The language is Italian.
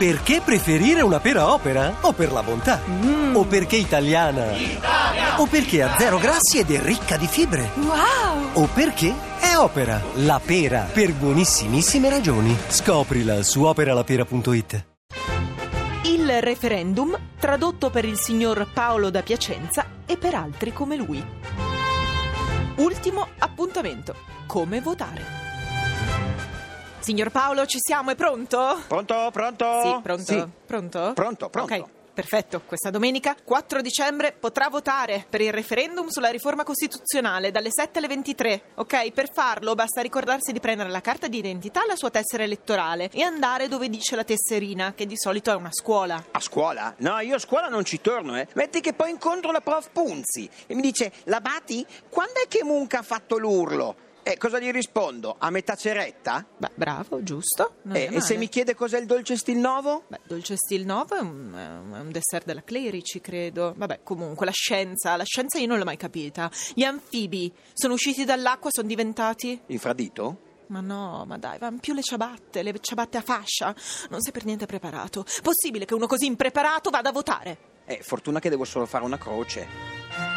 Perché preferire una pera opera? O per la bontà? O perché italiana? O perché ha zero grassi ed è ricca di fibre? Wow! O perché è opera, la pera, per buonissimissime ragioni. Scoprila su operalapera.it. Il referendum tradotto per il signor Paolo da Piacenza e per altri come lui. Ultimo appuntamento. Come votare. Signor Paolo, ci siamo, è pronto? Pronto? Pronto? Sì, pronto. Sì. Pronto? Pronto, pronto. Ok, perfetto. Questa domenica, 4 dicembre, potrà votare per il referendum sulla riforma costituzionale dalle 7 alle 23. Ok, per farlo basta ricordarsi di prendere la carta d'identità la sua tessera elettorale e andare dove dice la tesserina, che di solito è una scuola. A scuola? No, io a scuola non ci torno, eh. Metti che poi incontro la prof Punzi e mi dice, la Bati, quando è che Munca ha fatto l'urlo? E cosa gli rispondo? A metà ceretta? Beh, bravo, giusto. Non Eh, e se mi chiede cos'è il dolce stil novo? Beh, dolce stil novo è un, è un dessert della Clerici, credo. Vabbè, comunque, la scienza, la scienza io non l'ho mai capita. Gli anfibi sono usciti dall'acqua, sono diventati... Infradito? Ma no, ma dai, vanno più le ciabatte, le ciabatte a fascia. Non sei per niente preparato. Possibile che uno così impreparato vada a votare? Eh, fortuna che devo solo fare una croce.